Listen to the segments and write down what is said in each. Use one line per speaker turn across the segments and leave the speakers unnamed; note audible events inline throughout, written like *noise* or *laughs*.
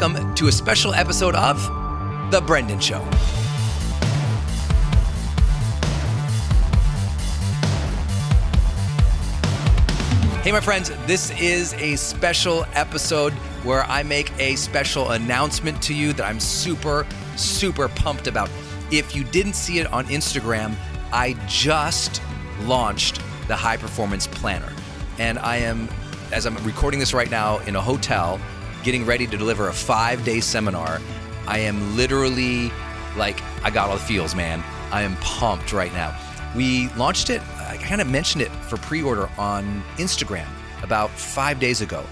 Welcome to a special episode of The Brendon Show. Hey, my friends, this is a special episode where I make a special announcement to you that I'm super, super pumped about. If you didn't see it on Instagram, I just launched the High Performance Planner. And I am, as I'm recording this right now, in a hotel getting ready to deliver a five day seminar. I am literally like, I got all the feels, man. I am pumped right now. We launched it, I kind of mentioned it for pre order on Instagram about five days ago.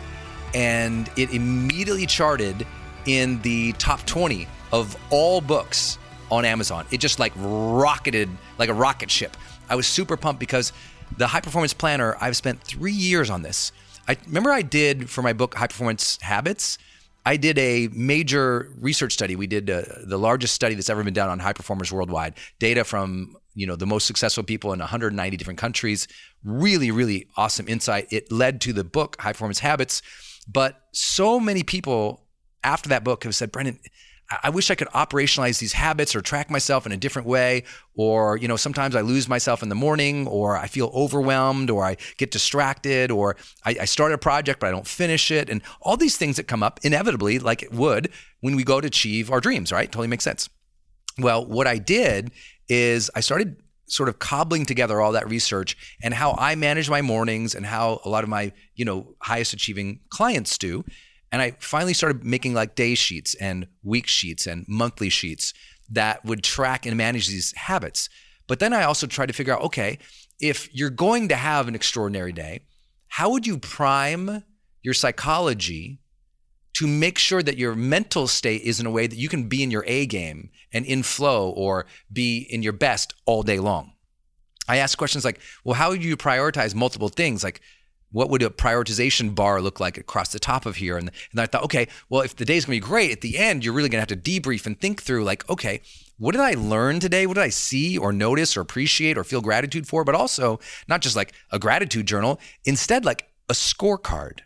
And it immediately charted in the top 20 of all books on Amazon. It just like rocketed like a rocket ship. I was super pumped because the high performance planner, I've spent three years on this. I remember I did for my book High Performance Habits. I did a major research study. We did uh, the largest study that's ever been done on high performers worldwide. Data from you know the most successful people in 190 different countries. Really, really awesome insight. It led to the book High Performance Habits. But so many people after that book have said, Brendon,
I wish I could operationalize these habits or track myself in a different way. Or, you know, sometimes I lose myself in the morning or I feel overwhelmed or I get distracted or I, I start a project, but I don't finish it. And all these things that come up inevitably, like it would when we go to achieve our dreams, right? Totally makes sense. Well, what I did is I started sort of cobbling together all that research and how I manage my mornings and how a lot of my, you know, highest achieving clients do. And I finally started making like day sheets and week sheets and monthly sheets that would track and manage these habits. But then I also tried to figure out okay, if you're going to have an extraordinary day, how would you prime your psychology to make sure that your mental state is in a way that you can be in your A game and in flow or be in your best all day long? I ask questions like, well, how would you prioritize multiple things? Like, what would a prioritization bar look like across the top of here? And, and I thought, okay, well, if the day's gonna be great, at the end, you're really gonna have to debrief and think through, like, okay, what did I learn today? What did I see or notice or appreciate or feel gratitude for? But also, not just like a gratitude journal, instead, like a scorecard.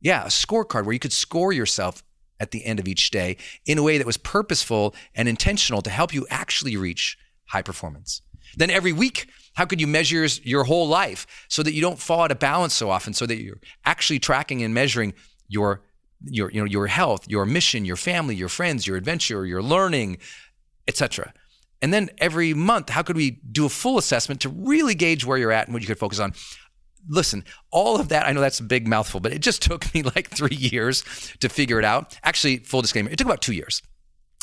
Yeah, a scorecard where you could score yourself at the end of each day in a way that was purposeful and intentional to help you actually reach high performance. Then every week, how could you measure your whole life so that you don't fall out of balance so often, so that you're actually tracking and measuring your your you know your health, your mission, your family, your friends, your adventure, your learning, etc. And then every month, how could we do a full assessment to really gauge where you're at and what you could focus on? Listen, all of that, I know that's a big mouthful, but it just *laughs* took me like three years to figure it out. Actually, full disclaimer, it took about two years.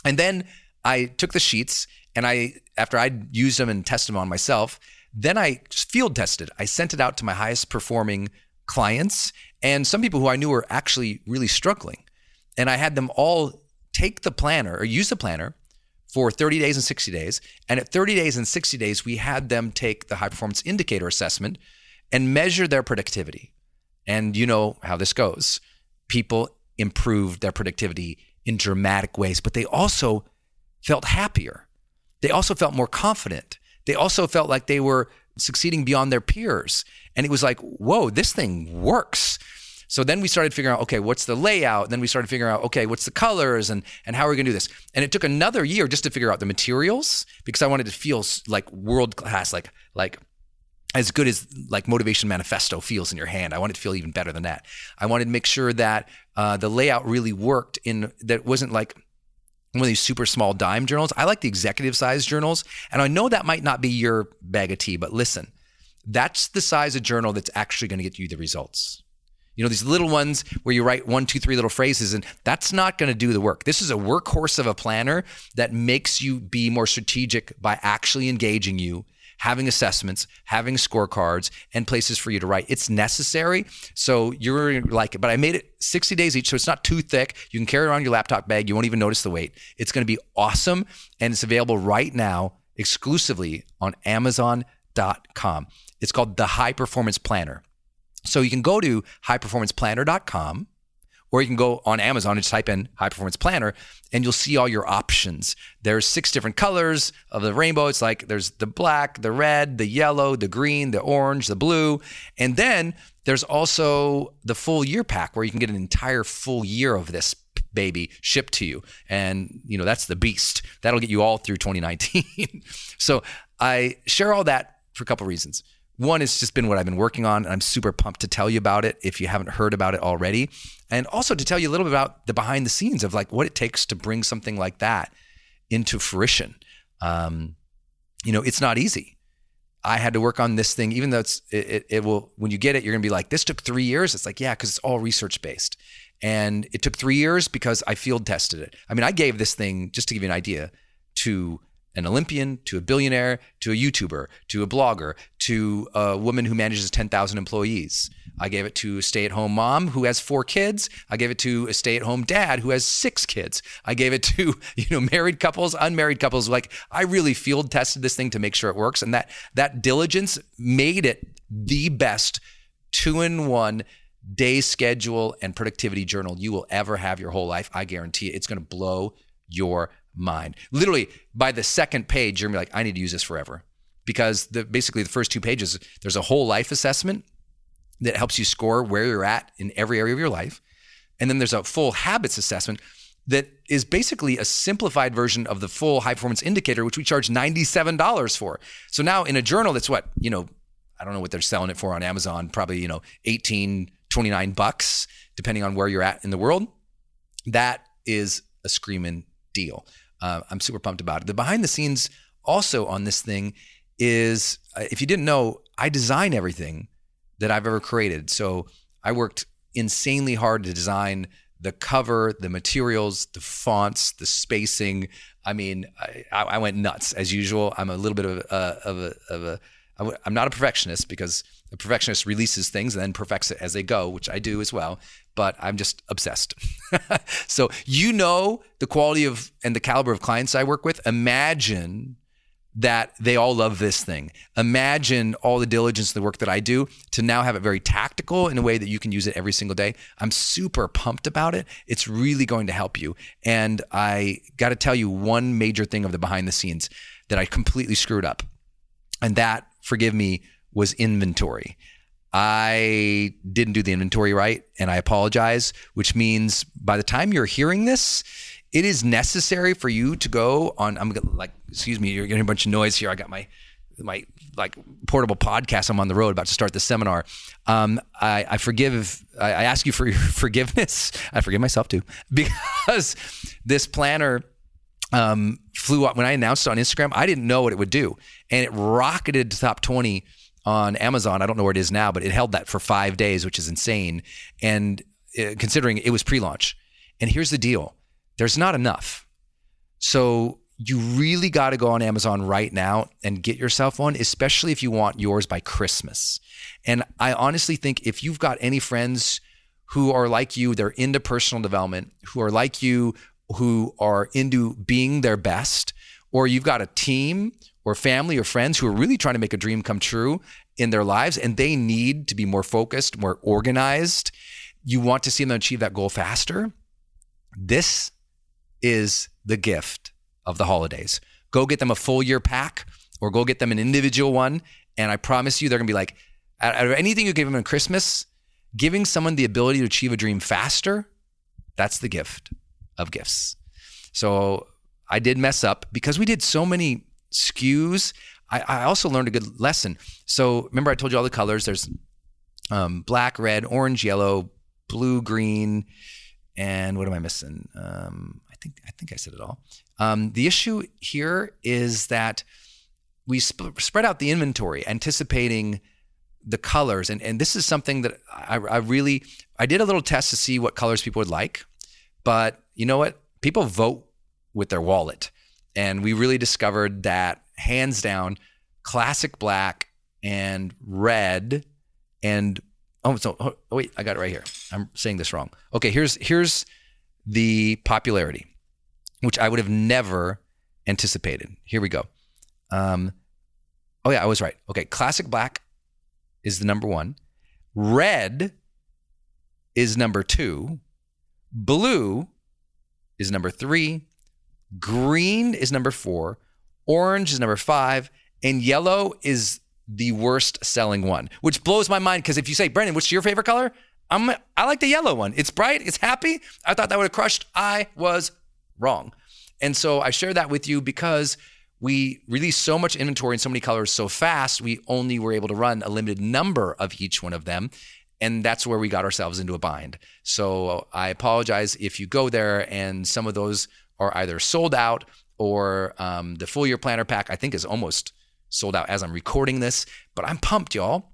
And then I took the sheets and I, after I'd used them and tested them on myself, then I field tested. I sent it out to my highest performing clients and some people who I knew were actually really struggling. And I had them all take the planner or use the planner for 30 days and 60 days. And at 30 days and 60 days, we had them take the high performance indicator assessment and measure their productivity. And you know how this goes. People improved their productivity in dramatic ways, but they also felt happier. They also felt more confident. They also felt like they were succeeding beyond their peers. And it was like, whoa, this thing works. So then we started figuring out, okay, what's the layout? And Then we started figuring out, okay, what's the colors and and how are we going to do this? And it took another year just to figure out the materials because I wanted to feel like world class, like like as good as like motivation manifesto feels in your hand. I wanted to feel even better than that. I wanted to make sure that uh, the layout really worked in that it wasn't like one of these super small dime journals. I like the executive size journals. And I know that might not be your bag of tea, but listen, that's the size of journal that's actually going to get you the results. You know, these little ones where you write one, two, three little phrases, and that's not going to do the work. This is a workhorse of a planner that makes you be more strategic by actually engaging you having assessments, having scorecards, and places for you to write. It's necessary. So you're like it. But I made it 60 days each, so it's not too thick. You can carry it around your laptop bag. You won't even notice the weight. It's going to be awesome. And it's available right now exclusively on Amazon.com. It's called the High Performance Planner. So you can go to highperformanceplanner.com or you can go on Amazon and type in high performance planner and you'll see all your options. There's six different colors of the rainbow. It's like there's the black, the red, the yellow, the green, the orange, the blue. And then there's also the full year pack where you can get an entire full year of this baby shipped to you. And, you know, that's the beast. That'll get you all through 2019. *laughs* so I share all that for a couple reasons. One, it's just been what I've been working on, and I'm super pumped to tell you about it if you haven't heard about it already. And also to tell you a little bit about the behind the scenes of like what it takes to bring something like that into fruition. Um, you know, it's not easy. I had to work on this thing, even though it's it, it, it will when you get it, you're gonna be like, this took three years. It's like, yeah, because it's all research based. And it took three years because I field tested it. I mean, I gave this thing, just to give you an idea, to an Olympian to a billionaire to a YouTuber to a blogger to a woman who manages 10,000 employees. I gave it to a stay at home mom who has four kids. I gave it to a stay at home dad who has six kids. I gave it to, *laughs* you know, married couples, unmarried couples. Like I really field tested this thing to make sure it works. And that, that diligence made it the best two in one day schedule and productivity journal you will ever have your whole life. I guarantee it. It's going to blow your mind. Literally, by the second page, you're gonna be like, I need to use this forever. Because the, basically, the first two pages, there's a whole life assessment that helps you score where you're at in every area of your life. And then there's a full habits assessment that is basically a simplified version of the full high performance indicator, which we charge $97 for. So now in a journal that's what, you know, I don't know what they're selling it for on Amazon, probably, you know, 18, 29 bucks, depending on where you're at in the world. That is a screaming deal. Uh, I'm super pumped about it. The behind the scenes also on this thing is uh, if you didn't know, I design everything that I've ever created. So I worked insanely hard to design the cover, the materials, the fonts, the spacing. I mean, I, I went nuts as usual. I'm a little bit of a, of a, of a I'm not a perfectionist because a perfectionist releases things and then perfects it as they go, which I do as well. But I'm just obsessed. *laughs* so you know the quality of and the caliber of clients I work with. Imagine that they all love this thing. Imagine all the diligence, and the work that I do to now have it very tactical in a way that you can use it every single day. I'm super pumped about it. It's really going to help you. And I got to tell you one major thing of the behind the scenes that I completely screwed up. And that, forgive me, was inventory. I didn't do the inventory right and I apologize, which means by the time you're hearing this, it is necessary for you to go on. I'm like, excuse me, you're getting a bunch of noise here. I got my my like portable podcast. I'm on the road about to start the seminar. Um, I, I forgive. I, I ask you for your *laughs* forgiveness. I forgive myself too *laughs* because this planner um, flew up when I announced it on Instagram. I didn't know what it would do, and it rocketed to top 20 on Amazon. I don't know where it is now, but it held that for five days, which is insane. And uh, considering it was pre-launch, and here's the deal there's not enough. So you really got to go on Amazon right now and get yourself one, especially if you want yours by Christmas. And I honestly think if you've got any friends who are like you, they're into personal development, who are like you, who are into being their best, or you've got a team or family or friends who are really trying to make a dream come true in their lives and they need to be more focused, more organized, you want to see them achieve that goal faster. This is the gift of the holidays. Go get them a full year pack or go get them an individual one. And I promise you, they're going to be like, out of anything you give them on Christmas, giving someone the ability to achieve a dream faster, that's the gift of gifts. So I did mess up because we did so many SKUs. I, I also learned a good lesson. So remember, I told you all the colors. There's um, black, red, orange, yellow, blue, green, and what am I missing? Um, think I think I said it all. Um, the issue here is that we sp- spread out the inventory, anticipating the colors, and and this is something that I, I really I did a little test to see what colors people would like, but you know what? People vote with their wallet, and we really discovered that hands down, classic black and red and oh so oh, wait I got it right here. I'm saying this wrong. Okay, here's here's the popularity which I would have never anticipated. Here we go. Um, oh, yeah, I was right. Okay, classic black is the number one, red is number two, blue is number three, green is number four, orange is number five, and yellow is the worst selling one, which blows my mind because if you say, Brendon, what's your favorite color? I'm I like the yellow one. It's bright, it's happy. I thought that would have crushed. I was wrong. And so I share that with you because we released so much inventory in so many colors so fast, we only were able to run a limited number of each one of them. And that's where we got ourselves into a bind. So I apologize if you go there and some of those are either sold out or um, the full year planner pack, I think, is almost sold out as I'm recording this. But I'm pumped, y'all.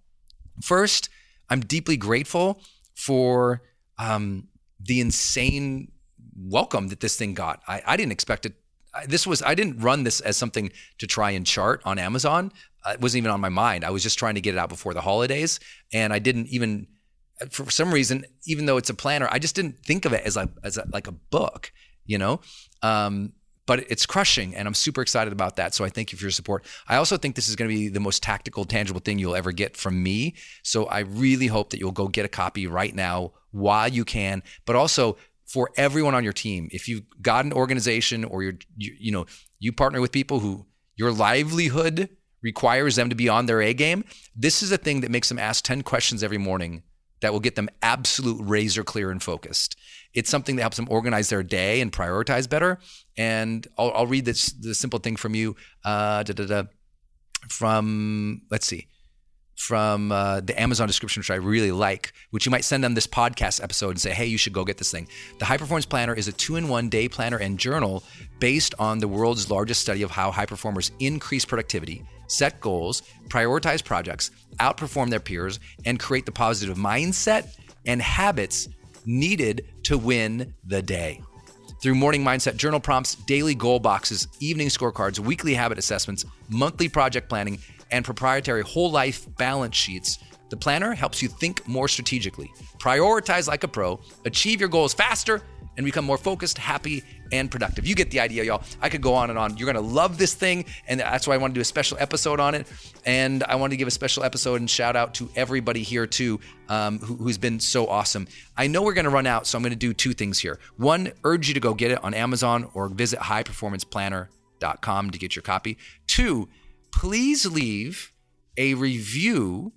First, I'm deeply grateful for um, the insane welcome that this thing got. I, I didn't expect it. This was I didn't run this as something to try and chart on Amazon. Uh, it wasn't even on my mind. I was just trying to get it out before the holidays, and I didn't even for some reason, even though it's a planner, I just didn't think of it as a as a, like a book, you know. Um, but it's crushing, and I'm super excited about that. So I thank you for your support. I also think this is going to be the most tactical, tangible thing you'll ever get from me. So I really hope that you'll go get a copy right now while you can. But also for everyone on your team. If you've got an organization or you're, you, you know, you partner with people who your livelihood requires them to be on their A game, this is a thing that makes them ask 10 questions every morning that will get them absolute razor clear and focused. It's something that helps them organize their day and prioritize better. And I'll, I'll read this the simple thing from you. Uh, da, da, da, from let's see, from uh, the Amazon description, which I really like, which you might send them this podcast episode and say, hey, you should go get this thing. The High Performance Planner is a two in one day planner and journal based on the world's largest study of how high performers increase productivity, set goals, prioritize projects, outperform their peers, and create the positive mindset and habits needed to win the day. Through morning mindset journal prompts, daily goal boxes, evening scorecards, weekly habit assessments, monthly project planning, and proprietary whole life balance sheets, the planner helps you think more strategically, prioritize like a pro, achieve your goals faster, and become more focused, happy, and productive. You get the idea, y'all. I could go on and on. You're going to love this thing. And that's why I want to do a special episode on it. And I want to give a special episode and shout out to everybody here, too, um, who, who's been so awesome. I know we're going to run out, so I'm going to do two things here. One, urge you to go get it on Amazon or visit highperformanceplanner.com to get your copy. Two, please leave a review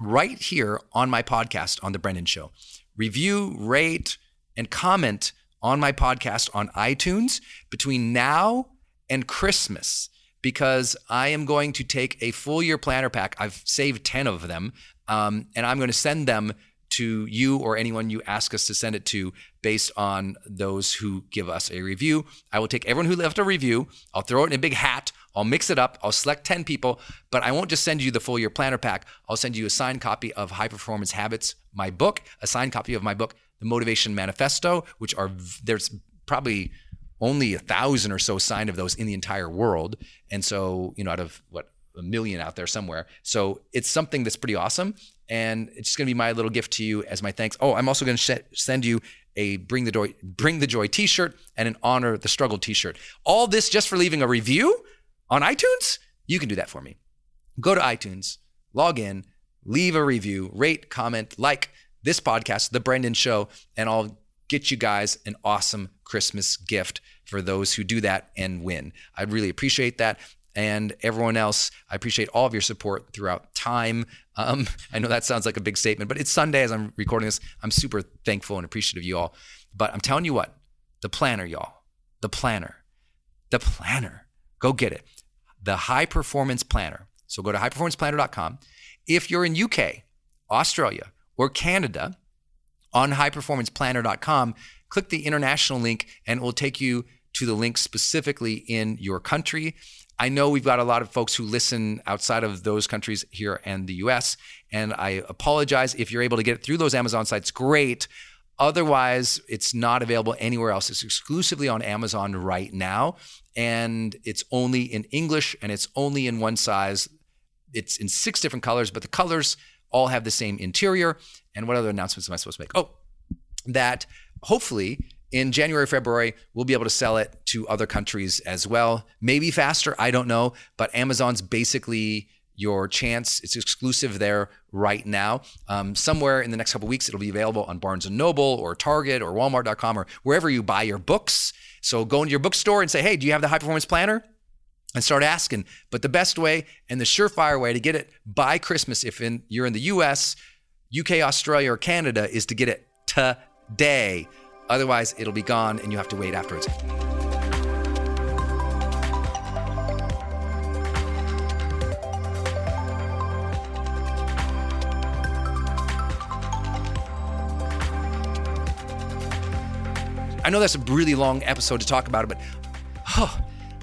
right here on my podcast on The Brendon Show. Review, rate, and comment on my podcast on iTunes between now and Christmas because I am going to take a full year planner pack. I've saved 10 of them, um, and I'm going to send them to you or anyone you ask us to send it to based on those who give us a review. I will take everyone who left a review, I'll throw it in a big hat, I'll mix it up, I'll select 10 people, but I won't just send you the full year planner pack. I'll send you a signed copy of High Performance Habits, my book, a signed copy of my book, the Motivation Manifesto, which are there's probably only a thousand or so signed of those in the entire world. And so, you know, out of what a million out there somewhere. So it's something that's pretty awesome. And it's just going to be my little gift to you as my thanks. Oh, I'm also going to sh- send you a bring the joy bring the joy t-shirt and an honor the struggle t-shirt. All this just for leaving a review on iTunes? You can do that for me. Go to iTunes, log in, leave a review, rate, comment, like this podcast, The Brendon Show, and I'll get you guys an awesome Christmas gift for those who do that and win. I'd really appreciate that. And everyone else, I appreciate all of your support throughout time. Um, I know that sounds like a big statement, but it's Sunday as I'm recording this. I'm super thankful and appreciative of you all. But I'm telling you what, the planner, y'all, the planner, the planner, go get it. The high performance planner. So go to highperformanceplanner.com. If you're in UK, Australia, or Canada on highperformanceplanner.com, click the international link and it will take you to the link specifically in your country. I know we've got a lot of folks who listen outside of those countries here and the US, and I apologize if you're able to get it through those Amazon sites, great. Otherwise, it's not available anywhere else. It's exclusively on Amazon right now, and it's only in English and it's only in one size. It's in six different colors, but the colors all have the same interior. And what other announcements am I supposed to make? Oh, that hopefully in January, February, we'll be able to sell it to other countries as well. Maybe faster, I don't know. But Amazon's basically your chance. It's exclusive there right now. Um, somewhere in the next couple weeks, it'll be available on Barnes and Noble or Target or Walmart.com or wherever you buy your books. So go into your bookstore and say, "Hey, do you have the High Performance Planner?" And start asking. But the best way and the surefire way to get it by Christmas, if in, you're in the US, UK, Australia, or Canada, is to get it today. Otherwise, it'll be gone and you have to wait afterwards. I know that's a really long episode to talk about it, but oh,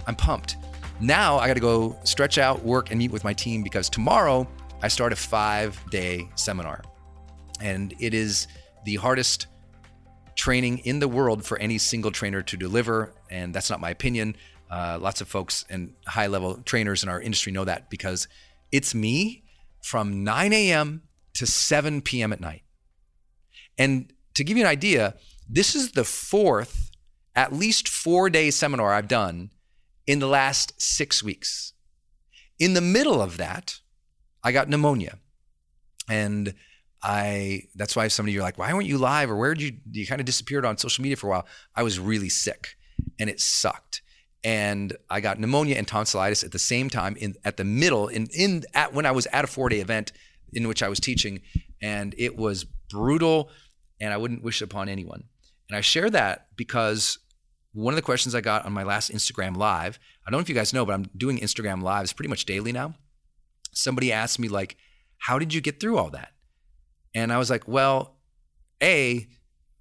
I'm pumped. Now I got to go stretch out, work, and meet with my team because tomorrow I start a five day seminar. And it is the hardest training in the world for any single trainer to deliver. And that's not my opinion. Uh, lots of folks and high level trainers in our industry know that because it's me from 9 a.m. to 7 p.m. at night. And to give you an idea, this is the fourth, at least four day seminar I've done in the last six weeks. In the middle of that, I got pneumonia. And I that's why some of you're like, why weren't you live? Or where did you you kind of disappeared on social media for a while? I was really sick and it sucked. And I got pneumonia and tonsillitis at the same time in at the middle in in at when I was at a four-day event in which I was teaching and it was brutal, and I wouldn't wish it upon anyone. And I share that because one of the questions I got on my last Instagram live, I don't know if you guys know, but I'm doing Instagram lives pretty much daily now. Somebody asked me, like, how did you get through all that? And I was like, well, A,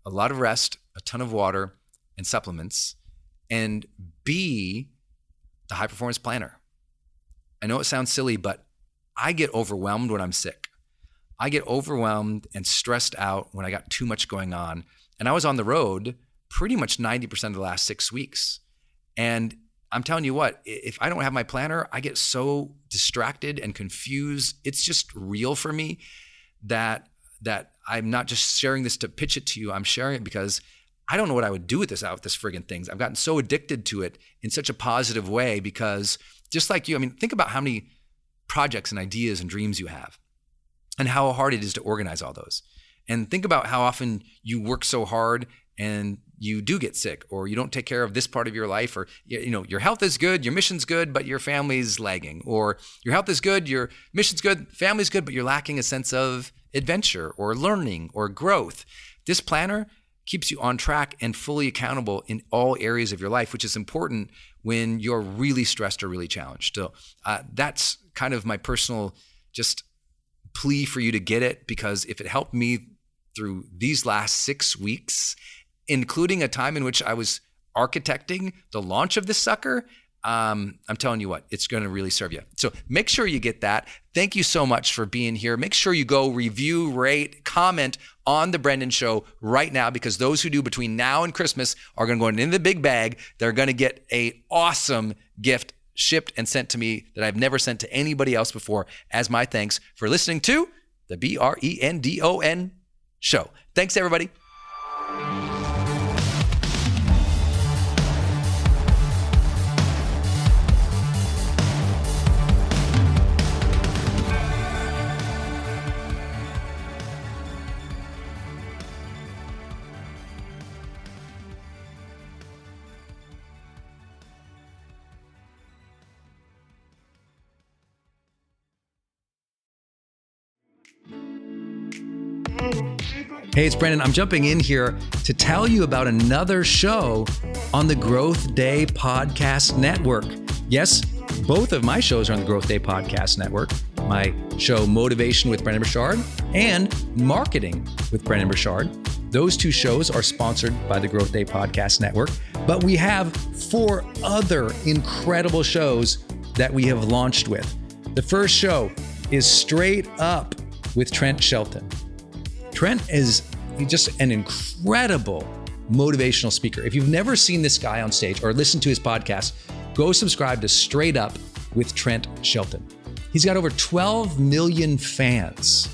a lot of rest, a ton of water and supplements, and B, the high performance planner. I know it sounds silly, but I get overwhelmed when I'm sick. I get overwhelmed and stressed out when I got too much going on. And I was on the road pretty much 90% of the last six weeks. And I'm telling you what, if I don't have my planner, I get so distracted and confused. It's just real for me that that I'm not just sharing this to pitch it to you. I'm sharing it because I don't know what I would do with this out this friggin' things. I've gotten so addicted to it in such a positive way because just like you, I mean, think about how many projects and ideas and dreams you have and how hard it is to organize all those. And think about how often you work so hard and you do get sick or you don't take care of this part of your life or you know your health is good your mission's good but your family's lagging or your health is good your mission's good family's good but you're lacking a sense of adventure or learning or growth. This planner keeps you on track and fully accountable in all areas of your life which is important when you're really stressed or really challenged. So uh, that's kind of my personal just plea for you to get it because if it helped me through these last six weeks including a time in which I was architecting the launch of this sucker, um, I'm telling you what, it's going to really serve you. So make sure you get that. Thank you so much for being here. Make sure you go review, rate, comment on the Brendon Show right now because those who do between now and Christmas are going to go into the big bag. They're going to get a awesome gift shipped and sent to me that I've never sent to anybody else before as my thanks for listening to the B R E N D O N show. Thanks, everybody. Hey, it's Brendon. I'm jumping in here to tell you about another show on the Growth Day Podcast Network. Yes, both of my shows are on the Growth Day Podcast Network. My show, Motivation with Brendon Burchard, and Marketing with Brendon Burchard. Those two shows are sponsored by the Growth Day Podcast Network, but we have four other incredible shows that we have launched with. The first show is Straight Up with Trent Shelton. Trent is just an incredible motivational speaker. If you've never seen this guy on stage or listened to his podcast, go subscribe to Straight Up with Trent Shelton. He's got over 12 million fans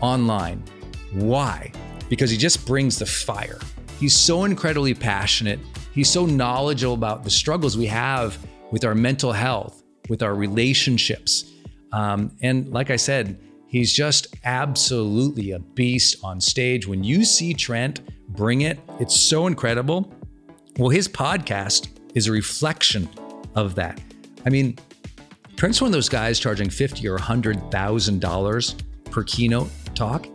online. Why? Because he just brings the fire. He's so incredibly passionate. He's so knowledgeable about the struggles we have with our mental health, with our relationships. Um, and like I said, He's just absolutely a beast on stage. When you see Trent bring it, it's so incredible. Well, his podcast is a reflection of that. I mean, Trent's one of those guys charging fifty or hundred thousand dollars per keynote talk,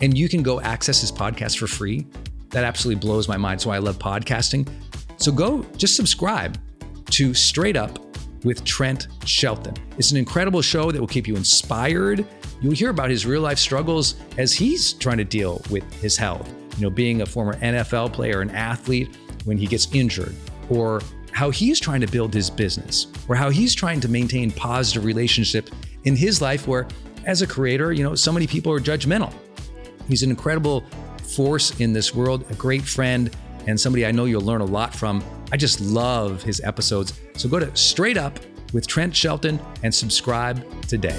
and you can go access his podcast for free. That absolutely blows my mind. So I love podcasting. So go just subscribe to Straight Up with Trent Shelton. It's an incredible show that will keep you inspired You'll hear about his real life struggles as he's trying to deal with his health. You know, being a former NFL player, an athlete, when he gets injured, or how he's trying to build his business, or how he's trying to maintain positive relationship in his life where as a creator, you know, so many people are judgmental. He's an incredible force in this world, a great friend, and somebody I know you'll learn a lot from. I just love his episodes. So go to Straight Up with Trent Shelton and subscribe today.